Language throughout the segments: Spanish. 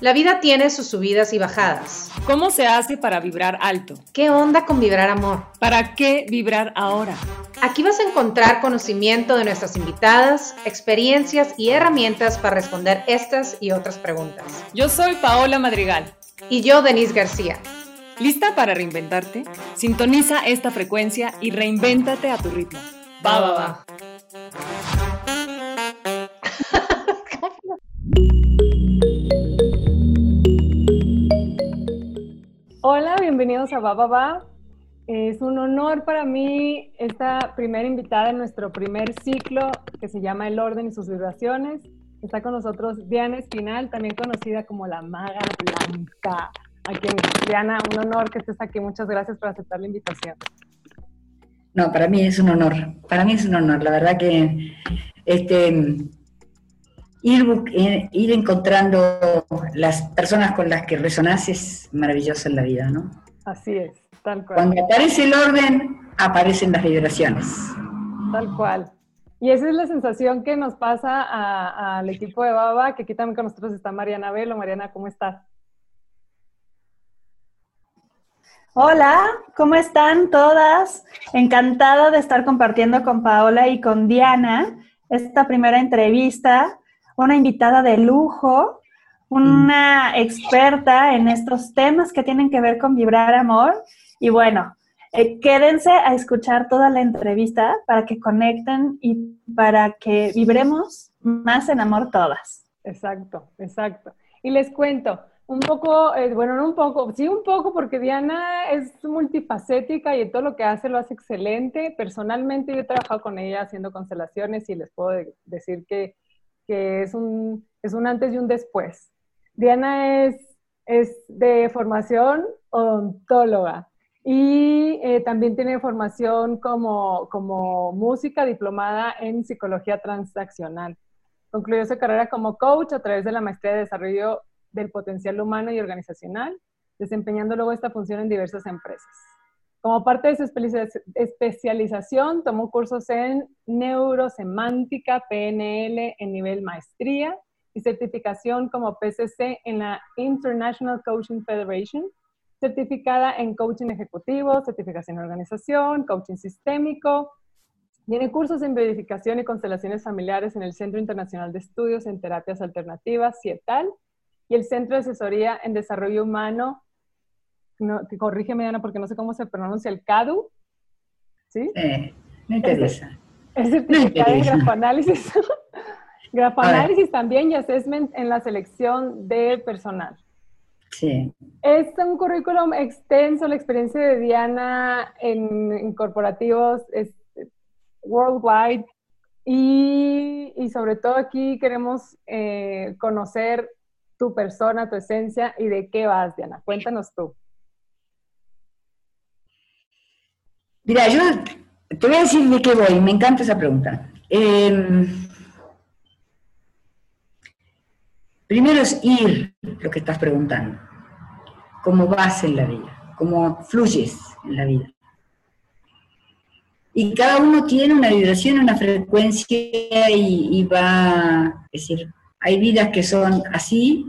La vida tiene sus subidas y bajadas. ¿Cómo se hace para vibrar alto? ¿Qué onda con vibrar amor? ¿Para qué vibrar ahora? Aquí vas a encontrar conocimiento de nuestras invitadas, experiencias y herramientas para responder estas y otras preguntas. Yo soy Paola Madrigal. Y yo, Denise García. ¿Lista para reinventarte? Sintoniza esta frecuencia y reinvéntate a tu ritmo. Va, va, va. Hola, bienvenidos a Baba Ba. Es un honor para mí esta primera invitada en nuestro primer ciclo que se llama El Orden y sus vibraciones. Está con nosotros Diana Espinal, también conocida como la Maga Blanca. A quien, Diana, un honor que estés aquí. Muchas gracias por aceptar la invitación. No, para mí es un honor. Para mí es un honor. La verdad que este, ir, eh, ir encontrando las personas con las que resonás es maravilloso en la vida, ¿no? Así es, tal cual. Cuando aparece el orden, aparecen las vibraciones. Tal cual. Y esa es la sensación que nos pasa al equipo de Baba, que aquí también con nosotros está Mariana Velo. Mariana, ¿cómo estás? Hola, ¿cómo están todas? Encantada de estar compartiendo con Paola y con Diana esta primera entrevista una invitada de lujo, una experta en estos temas que tienen que ver con vibrar amor. Y bueno, eh, quédense a escuchar toda la entrevista para que conecten y para que vibremos más en amor todas. Exacto, exacto. Y les cuento, un poco, eh, bueno, no un poco, sí un poco, porque Diana es multifacética y todo lo que hace lo hace excelente. Personalmente yo he trabajado con ella haciendo constelaciones y les puedo decir que que es un, es un antes y un después. Diana es, es de formación odontóloga y eh, también tiene formación como, como música diplomada en psicología transaccional. Concluyó su carrera como coach a través de la maestría de desarrollo del potencial humano y organizacional, desempeñando luego esta función en diversas empresas. Como parte de su especialización, tomó cursos en neurosemántica, PNL en nivel maestría y certificación como PCC en la International Coaching Federation, certificada en coaching ejecutivo, certificación en organización, coaching sistémico. Tiene cursos en verificación y constelaciones familiares en el Centro Internacional de Estudios en Terapias Alternativas, CIETAL, y el Centro de Asesoría en Desarrollo Humano no, que corrígeme Ana porque no sé cómo se pronuncia el CADU. ¿Sí? me interesa. Es, certificado en grafoanálisis. grafoanálisis también y assessment en la selección de personal. Sí. Es un currículum extenso, la experiencia de Diana en, corporativos es worldwide y, y, sobre todo aquí queremos eh, conocer tu persona, tu esencia y de qué vas, Diana. Cuéntanos tú. Mira, yo te voy a decir de qué voy, me encanta esa pregunta. Em, primero es ir, lo que estás preguntando, cómo vas en la vida, cómo fluyes en la vida. Y cada uno tiene una vibración, una frecuencia y, y va, es decir, hay vidas que son así,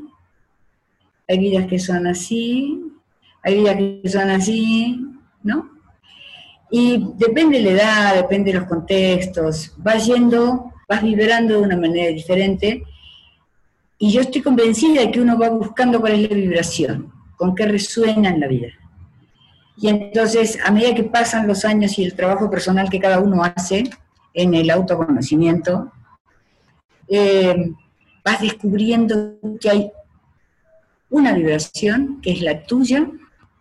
hay vidas que son así, hay vidas que son así, ¿no? Y depende de la edad, depende de los contextos, vas yendo, vas vibrando de una manera diferente. Y yo estoy convencida de que uno va buscando cuál es la vibración, con qué resuena en la vida. Y entonces, a medida que pasan los años y el trabajo personal que cada uno hace en el autoconocimiento, eh, vas descubriendo que hay una vibración que es la tuya,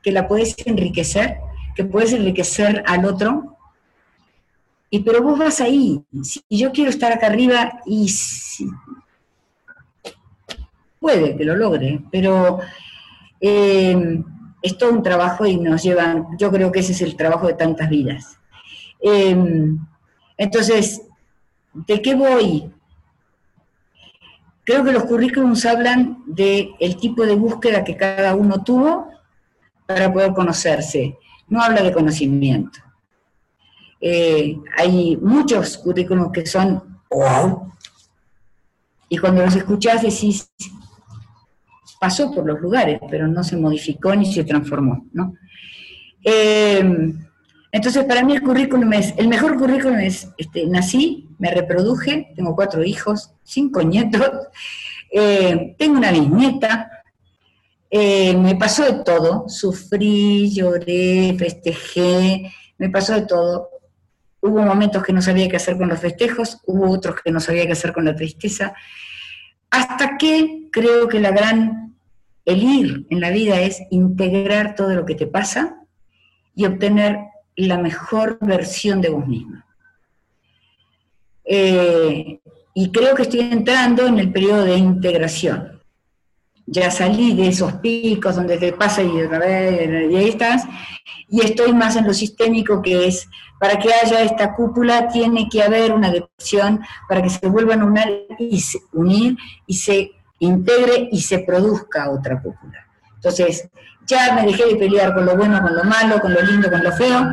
que la puedes enriquecer que puedes enriquecer al otro, y pero vos vas ahí. Si yo quiero estar acá arriba y puede que lo logre, pero eh, es todo un trabajo y nos llevan, yo creo que ese es el trabajo de tantas vidas. Eh, entonces, ¿de qué voy? Creo que los currículums hablan del el tipo de búsqueda que cada uno tuvo para poder conocerse no habla de conocimiento. Eh, hay muchos currículums que son wow, y cuando los escuchás decís, pasó por los lugares, pero no se modificó ni se transformó, ¿no? Eh, entonces, para mí el currículum es, el mejor currículum es, este, nací, me reproduje, tengo cuatro hijos, cinco nietos, eh, tengo una bisnieta, eh, me pasó de todo, sufrí, lloré, festejé, me pasó de todo. Hubo momentos que no sabía qué hacer con los festejos, hubo otros que no sabía qué hacer con la tristeza, hasta que creo que la gran, el ir en la vida es integrar todo lo que te pasa y obtener la mejor versión de vos misma. Eh, y creo que estoy entrando en el periodo de integración. Ya salí de esos picos donde te pasa y otra vez, y ahí estás, y estoy más en lo sistémico que es, para que haya esta cúpula tiene que haber una depresión para que se vuelvan a unir y se, unir y se integre y se produzca otra cúpula. Entonces, ya me dejé de pelear con lo bueno, con lo malo, con lo lindo, con lo feo,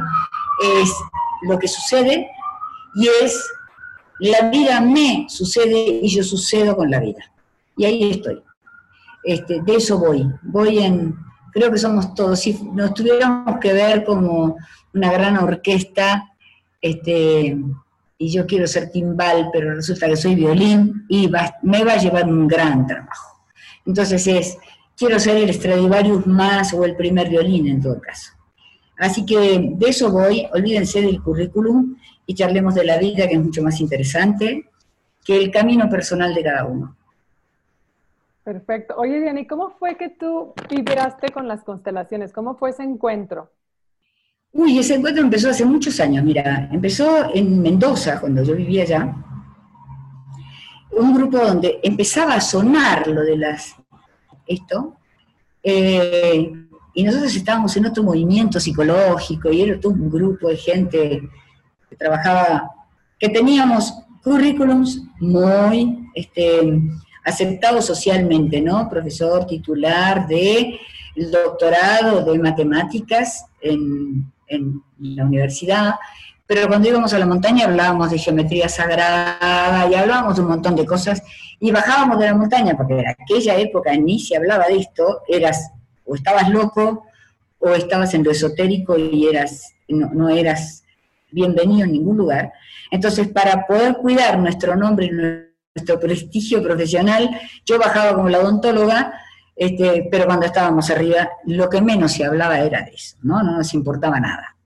es lo que sucede y es la vida me sucede y yo sucedo con la vida. Y ahí estoy. Este, de eso voy. Voy en, creo que somos todos, si nos tuviéramos que ver como una gran orquesta, este, y yo quiero ser timbal, pero resulta que soy violín, y me va a llevar un gran trabajo. Entonces es, quiero ser el Stradivarius más o el primer violín en todo caso. Así que de eso voy, olvídense del currículum y charlemos de la vida, que es mucho más interesante que el camino personal de cada uno. Perfecto. Oye, Diana, cómo fue que tú vibraste con las constelaciones? ¿Cómo fue ese encuentro? Uy, ese encuentro empezó hace muchos años, mira, empezó en Mendoza, cuando yo vivía allá, un grupo donde empezaba a sonar lo de las, esto, eh, y nosotros estábamos en otro movimiento psicológico y era todo un grupo de gente que trabajaba, que teníamos currículums muy este, aceptados socialmente, ¿no? Profesor titular de doctorado de matemáticas en, en la universidad, pero cuando íbamos a la montaña hablábamos de geometría sagrada y hablábamos de un montón de cosas y bajábamos de la montaña, porque en aquella época ni se hablaba de esto, eras o estabas loco o estabas en lo esotérico y eras, no, eras bienvenido en ningún lugar. Entonces, para poder cuidar nuestro nombre y nuestro prestigio profesional, yo bajaba como la odontóloga, este, pero cuando estábamos arriba, lo que menos se hablaba era de eso, ¿no? No nos importaba nada.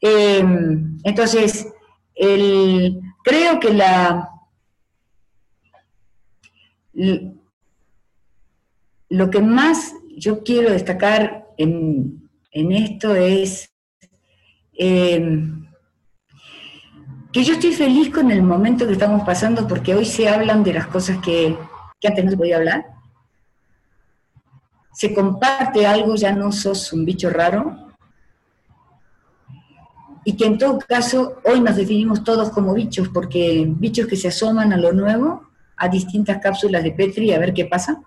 Em, entonces, creo que la, lo que más yo quiero destacar en, esto es em, que yo estoy feliz con el momento que estamos pasando porque hoy se hablan de las cosas que, que antes no se podía hablar. Se comparte algo, ya no sos un bicho raro. Y que en todo caso hoy nos definimos todos como bichos, porque bichos que se asoman a lo nuevo, a distintas cápsulas de Petri, a ver qué pasa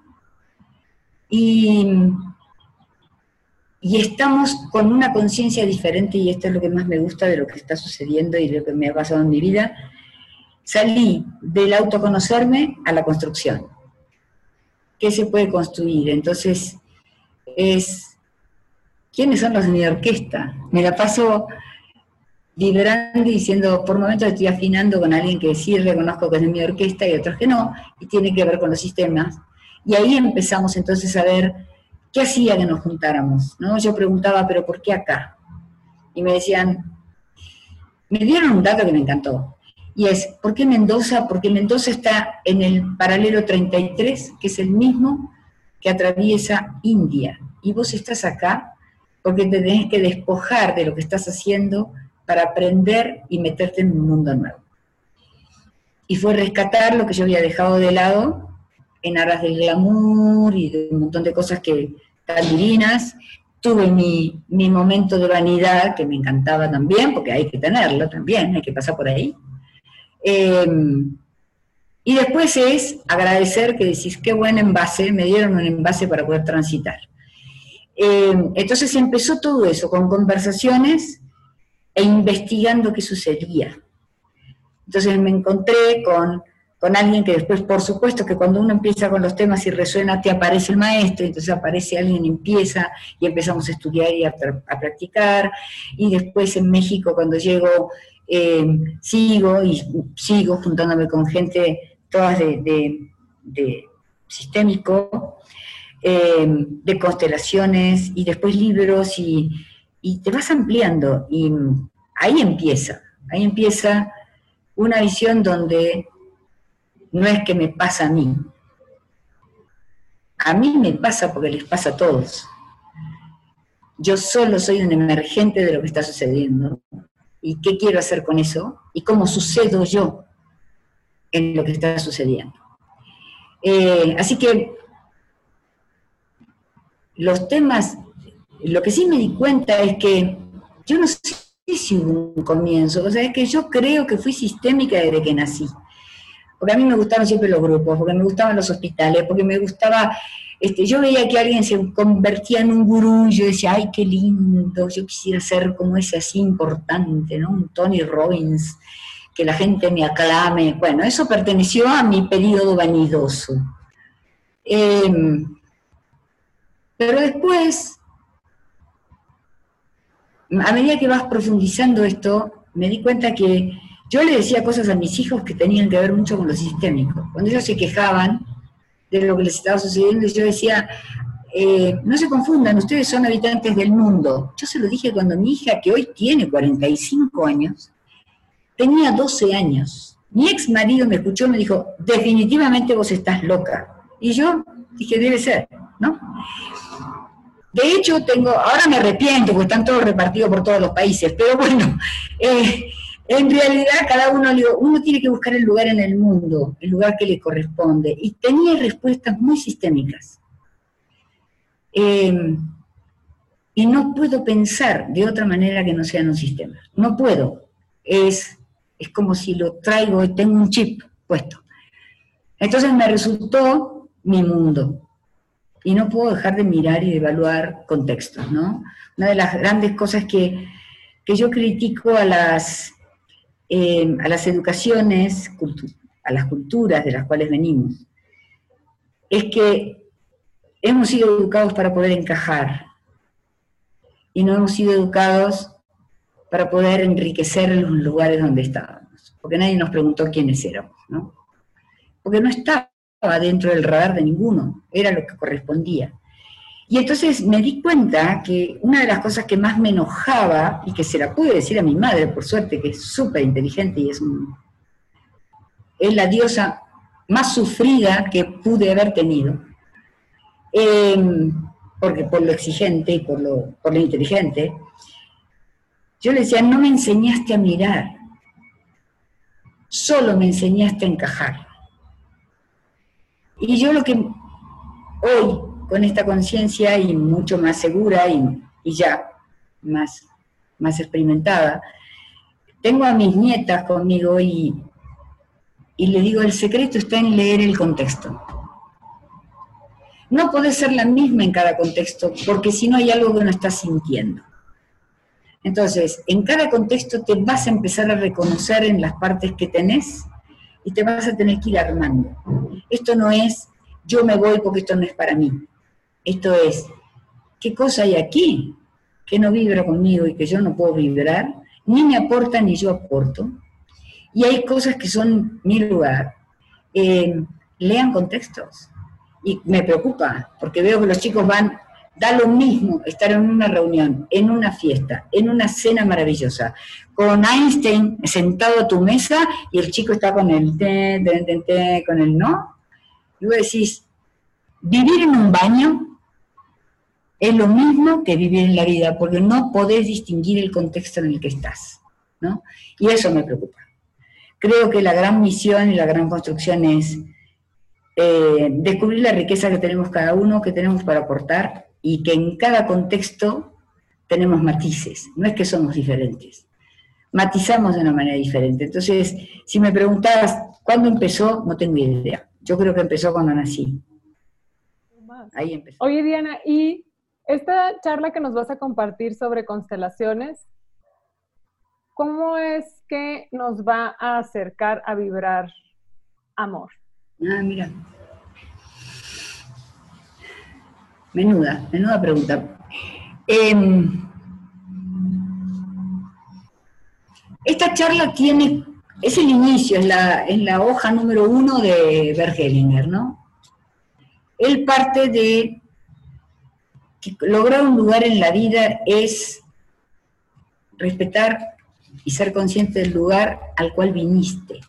y, estamos con una conciencia diferente, y esto es lo que más me gusta de lo que está sucediendo y de lo que me ha pasado en mi vida. Salí del autoconocerme a la construcción. ¿Qué se puede construir? Entonces, es, ¿quiénes son los de mi orquesta? Me la paso vibrando y diciendo, por momentos estoy afinando con alguien que sí reconozco que es de mi orquesta y otros que no, y tiene que ver con los sistemas. Y ahí empezamos entonces a ver qué hacía que nos juntáramos, ¿no? Yo preguntaba, pero ¿por qué acá? Y me decían, me dieron un dato que me encantó, y es, ¿por qué Mendoza? Porque Mendoza está en el paralelo 33, que es el mismo que atraviesa India, y vos estás acá porque te tenés que despojar de lo que estás haciendo para aprender y meterte en un mundo nuevo. Y fue rescatar lo que yo había dejado de lado en aras del glamour y de un montón de cosas que tan divinas. Tuve mi, mi momento de vanidad, que me encantaba también, porque hay que tenerlo también, hay que pasar por ahí. Em, y después es agradecer que decís, qué buen envase, me dieron un envase para poder transitar. Em, entonces empezó todo eso, con conversaciones e investigando qué sucedía. Entonces me encontré con con alguien que después, por supuesto, que cuando uno empieza con los temas y resuena, te aparece el maestro, entonces aparece alguien, empieza y empezamos a estudiar y a, practicar. Y después en México, cuando llego, eh, sigo y sigo juntándome con gente, todas de, sistémico, eh, de constelaciones y después libros y, y te vas ampliando. Y ahí empieza, ahí empieza una visión donde no es que me pasa a mí. A mí me pasa porque les pasa a todos. Yo solo soy un emergente de lo que está sucediendo. ¿Y qué quiero hacer con eso? ¿Y cómo sucedo yo en lo que está sucediendo? Eh, así que los temas, lo que sí me di cuenta es que yo no sé si un comienzo, o sea, es que yo creo que fui sistémica desde que nací porque a mí me gustaban siempre los grupos, porque me gustaban los hospitales, porque me gustaba, este, yo veía que alguien se convertía en un gurú y yo decía, ay, qué lindo, yo quisiera ser como ese así importante, ¿no? Un Tony Robbins, que la gente me aclame. Bueno, eso perteneció a mi periodo vanidoso. Em, pero después, a medida que vas profundizando esto, me di cuenta que yo le decía cosas a mis hijos que tenían que ver mucho con lo sistémico. Cuando ellos se quejaban de lo que les estaba sucediendo, yo decía, eh, no se confundan, ustedes son habitantes del mundo. Yo se lo dije cuando mi hija, que hoy tiene 45 años, tenía 12 años. Mi ex marido me escuchó y me dijo, definitivamente vos estás loca. Y yo dije, debe ser, ¿no? De hecho, tengo, ahora me arrepiento porque están todos repartidos por todos los países, pero bueno, eh, en realidad, cada uno, uno tiene que buscar el lugar en el mundo, el lugar que le corresponde. Y tenía respuestas muy sistémicas. Em, y no puedo pensar de otra manera que no sea en un sistema. No puedo. Es, es como si lo traigo y tengo un chip puesto. Entonces me resultó mi mundo. Y no puedo dejar de mirar y de evaluar contextos, ¿no? Una de las grandes cosas que, que yo critico a las eh, a las educaciones, a las culturas de las cuales venimos, es que hemos sido educados para poder encajar y no hemos sido educados para poder enriquecer los lugares donde estábamos, porque nadie nos preguntó quiénes éramos, ¿no? Porque no estaba dentro del radar de ninguno, era lo que correspondía. Y entonces me di cuenta que una de las cosas que más me enojaba, y que se la pude decir a mi madre, por suerte, que es súper inteligente y es, es la diosa más sufrida que pude haber tenido, em, porque por lo exigente y por lo, por lo inteligente, yo le decía, no me enseñaste a mirar, solo me enseñaste a encajar. Y yo lo que hoy con esta conciencia y mucho más segura y, ya más, más experimentada. Tengo a mis nietas conmigo y, y le digo, el secreto está en leer el contexto. No puede ser la misma en cada contexto, porque si no hay algo que no estás sintiendo. Entonces, en cada contexto te vas a empezar a reconocer en las partes que tenés y te vas a tener que ir armando. Esto no es yo me voy porque esto no es para mí. Esto es, ¿qué cosa hay aquí que no vibra conmigo y que yo no puedo vibrar? Ni me aporta ni yo aporto. Y hay cosas que son mi lugar. Eh, lean contextos. Y me preocupa, porque veo que los chicos van, da lo mismo estar en una reunión, en una fiesta, en una cena maravillosa, con Einstein sentado a tu mesa y el chico está con el te, te, te, con el no. Y vos decís, vivir en un baño es lo mismo que vivir en la vida, porque no podés distinguir el contexto en el que estás, ¿no? Y eso me preocupa. Creo que la gran misión y la gran construcción es eh, descubrir la riqueza que tenemos cada uno, que tenemos para aportar, y que en cada contexto tenemos matices, no es que somos diferentes, matizamos de una manera diferente. Entonces, si me preguntabas cuándo empezó, no tengo idea. Yo creo que empezó cuando nací. Ahí empezó. Oye, Diana, ¿y esta charla que nos vas a compartir sobre constelaciones, ¿cómo es que nos va a acercar a vibrar amor? Ah, mira. Menuda, menuda pregunta. Em, esta charla tiene, es el inicio, es la, la hoja número uno de Bergelinger, ¿no? Él parte de que lograr un lugar en la vida es respetar y ser consciente del lugar al cual viniste.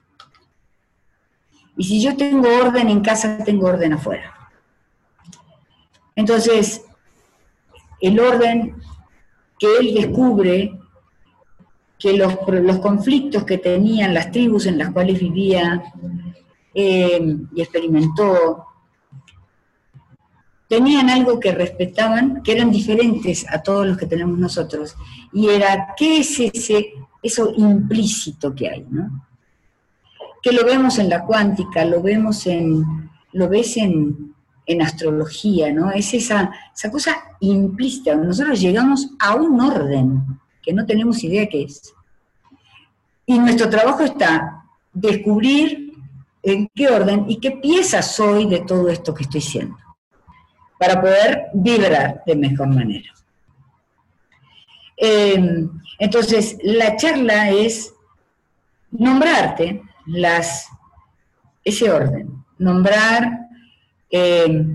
Y si yo tengo orden en casa, tengo orden afuera. Entonces, el orden que él descubre, que los, conflictos que tenían las tribus en las cuales vivía eh, y experimentó, tenían algo que respetaban, que eran diferentes a todos los que tenemos nosotros. Y era, ¿qué es ese, eso implícito que hay? ¿no? Que lo vemos en la cuántica, lo vemos en, lo ves en, en astrología, ¿no? Es esa, esa cosa implícita. Nosotros llegamos a un orden que no tenemos idea qué es. Y nuestro trabajo está descubrir en qué orden y qué pieza soy de todo esto que estoy siendo, para poder vibrar de mejor manera. Em, entonces, la charla es nombrarte las, ese orden, nombrar eh,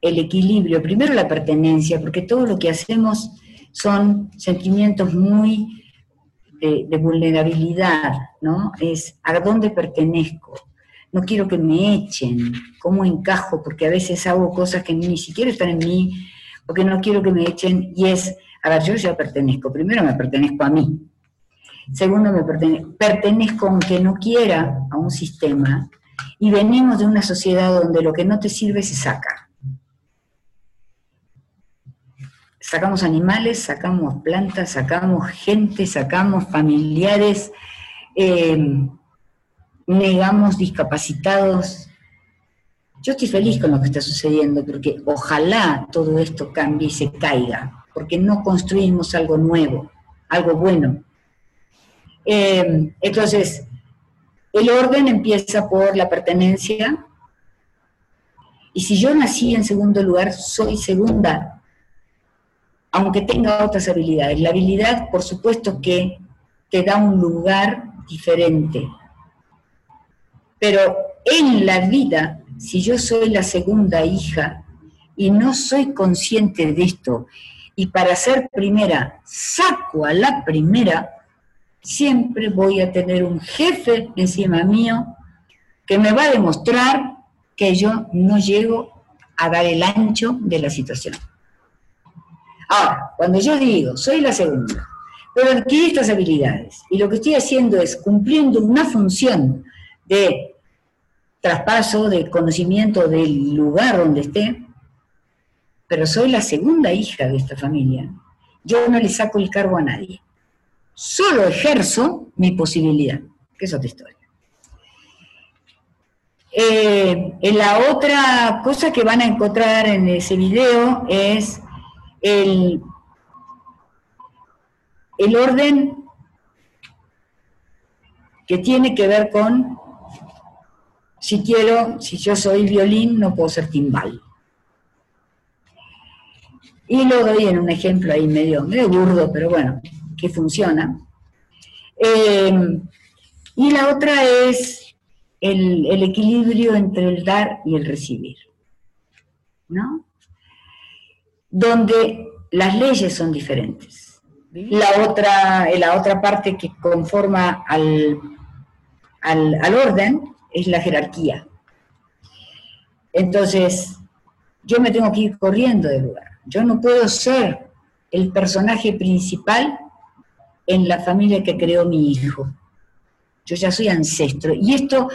el equilibrio, primero la pertenencia, porque todo lo que hacemos son sentimientos muy de, vulnerabilidad, ¿no? Es a dónde pertenezco, no quiero que me echen, cómo encajo, porque a veces hago cosas que ni siquiera están en mí, porque no quiero que me echen, y es, a ver, yo ya pertenezco, primero me pertenezco a mí, segundo me pertenezco, pertenezco aunque no quiera a un sistema, y venimos de una sociedad donde lo que no te sirve se saca. Sacamos animales, sacamos plantas, sacamos gente, sacamos familiares, eh, negamos discapacitados. Yo estoy feliz con lo que está sucediendo porque ojalá todo esto cambie y se caiga, porque no construimos algo nuevo, algo bueno. Eh, entonces, el orden empieza por la pertenencia. Y si yo nací en segundo lugar, soy segunda, aunque tenga otras habilidades. La habilidad, por supuesto, que te da un lugar diferente. Pero en la vida, si yo soy la segunda hija y no soy consciente de esto, y para ser primera saco a la primera, siempre voy a tener un jefe encima mío que me va a demostrar que yo no llego a dar el ancho de la situación. Ahora, cuando yo digo, soy la segunda, pero adquirí estas habilidades y lo que estoy haciendo es cumpliendo una función de traspaso, de conocimiento del lugar donde esté, pero soy la segunda hija de esta familia, yo no le saco el cargo a nadie solo ejerzo mi posibilidad, que es otra historia. Eh, la otra cosa que van a encontrar en ese video es el, el orden que tiene que ver con si quiero, si yo soy violín, no puedo ser timbal. Y lo doy en un ejemplo ahí medio, medio burdo, pero bueno, que funciona. Eh, y la otra es el, equilibrio entre el dar y el recibir, ¿no? Donde las leyes son diferentes. La otra, la otra parte que conforma al, al, al orden es la jerarquía. Entonces, yo me tengo que ir corriendo del lugar. Yo no puedo ser el personaje principal en la familia que creó mi hijo. Yo ya soy ancestro. Y esto,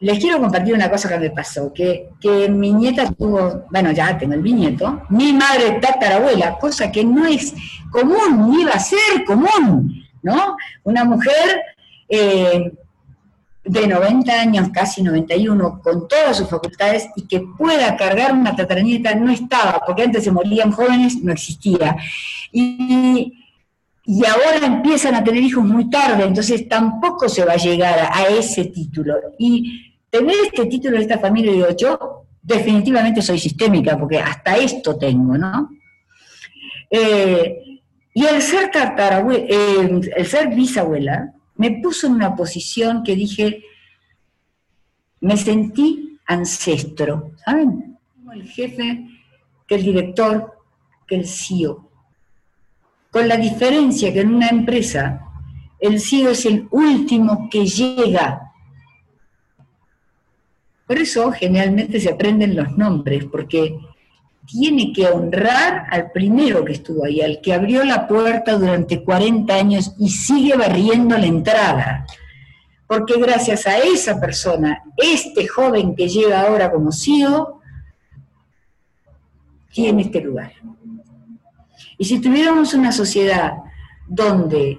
les quiero compartir una cosa que me pasó, que, que mi nieta tuvo, bueno, ya tengo el bisnieto, mi madre tatarabuela, cosa que no es común, ni iba a ser común, ¿no? Una mujer eh, de 90 años, casi 91, con todas sus facultades y que pueda cargar una tataranieta no estaba, porque antes se morían jóvenes, no existía. Y y ahora empiezan a tener hijos muy tarde, entonces tampoco se va a llegar a, ese título. Y tener este título de esta familia, digo, yo definitivamente soy sistémica, porque hasta esto tengo, ¿no? Eh, y el ser eh, el ser bisabuela, me puso en una posición que dije, me sentí ancestro, ¿saben? Como el jefe, que el director, que el CEO con la diferencia que en una empresa el CEO es el último que llega. Por eso generalmente se aprenden los nombres, porque tiene que honrar al primero que estuvo ahí, al que abrió la puerta durante 40 años y sigue barriendo la entrada. Porque gracias a esa persona, este joven que llega ahora como CEO, tiene este lugar. Y si tuviéramos una sociedad donde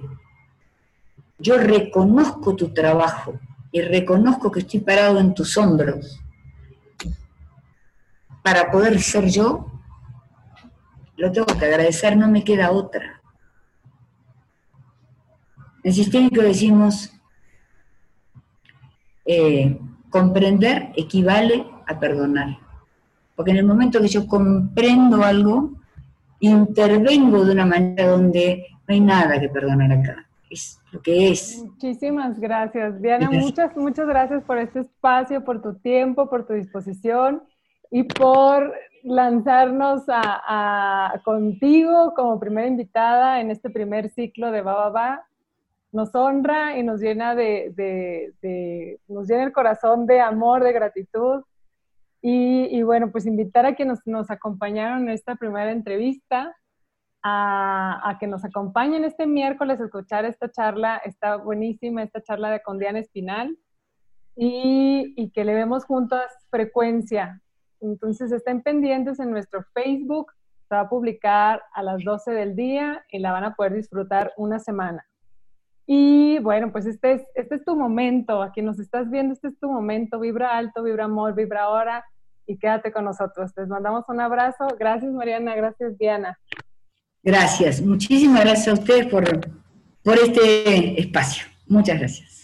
yo reconozco tu trabajo y reconozco que estoy parado en tus hombros para poder ser yo, lo tengo que agradecer, no me queda otra. En sistémico decimos, eh, comprender equivale a perdonar. Porque en el momento que yo comprendo algo, intervengo de una manera donde no hay nada que perdonar acá. Es lo que es. Muchísimas gracias, Diana. Muchas, muchas gracias por este espacio, por tu tiempo, por tu disposición y por lanzarnos a, contigo como primera invitada en este primer ciclo de Baba Nos honra y nos llena de, de, nos llena el corazón de amor, de gratitud y, bueno, pues invitar a quienes nos, acompañaron en esta primera entrevista a, que nos acompañen este miércoles a escuchar esta charla. Está buenísima esta charla de con Diana Espinal y, y que le vemos juntos frecuencia. Entonces estén pendientes en nuestro Facebook. Se va a publicar a las 12 del día y la van a poder disfrutar una semana. Y bueno, pues este es, este es tu momento, aquí nos estás viendo, este es tu momento, vibra alto, vibra amor, vibra ahora y quédate con nosotros. Les mandamos un abrazo. Gracias Mariana, gracias Diana. Gracias, muchísimas gracias a ustedes por este espacio. Muchas gracias.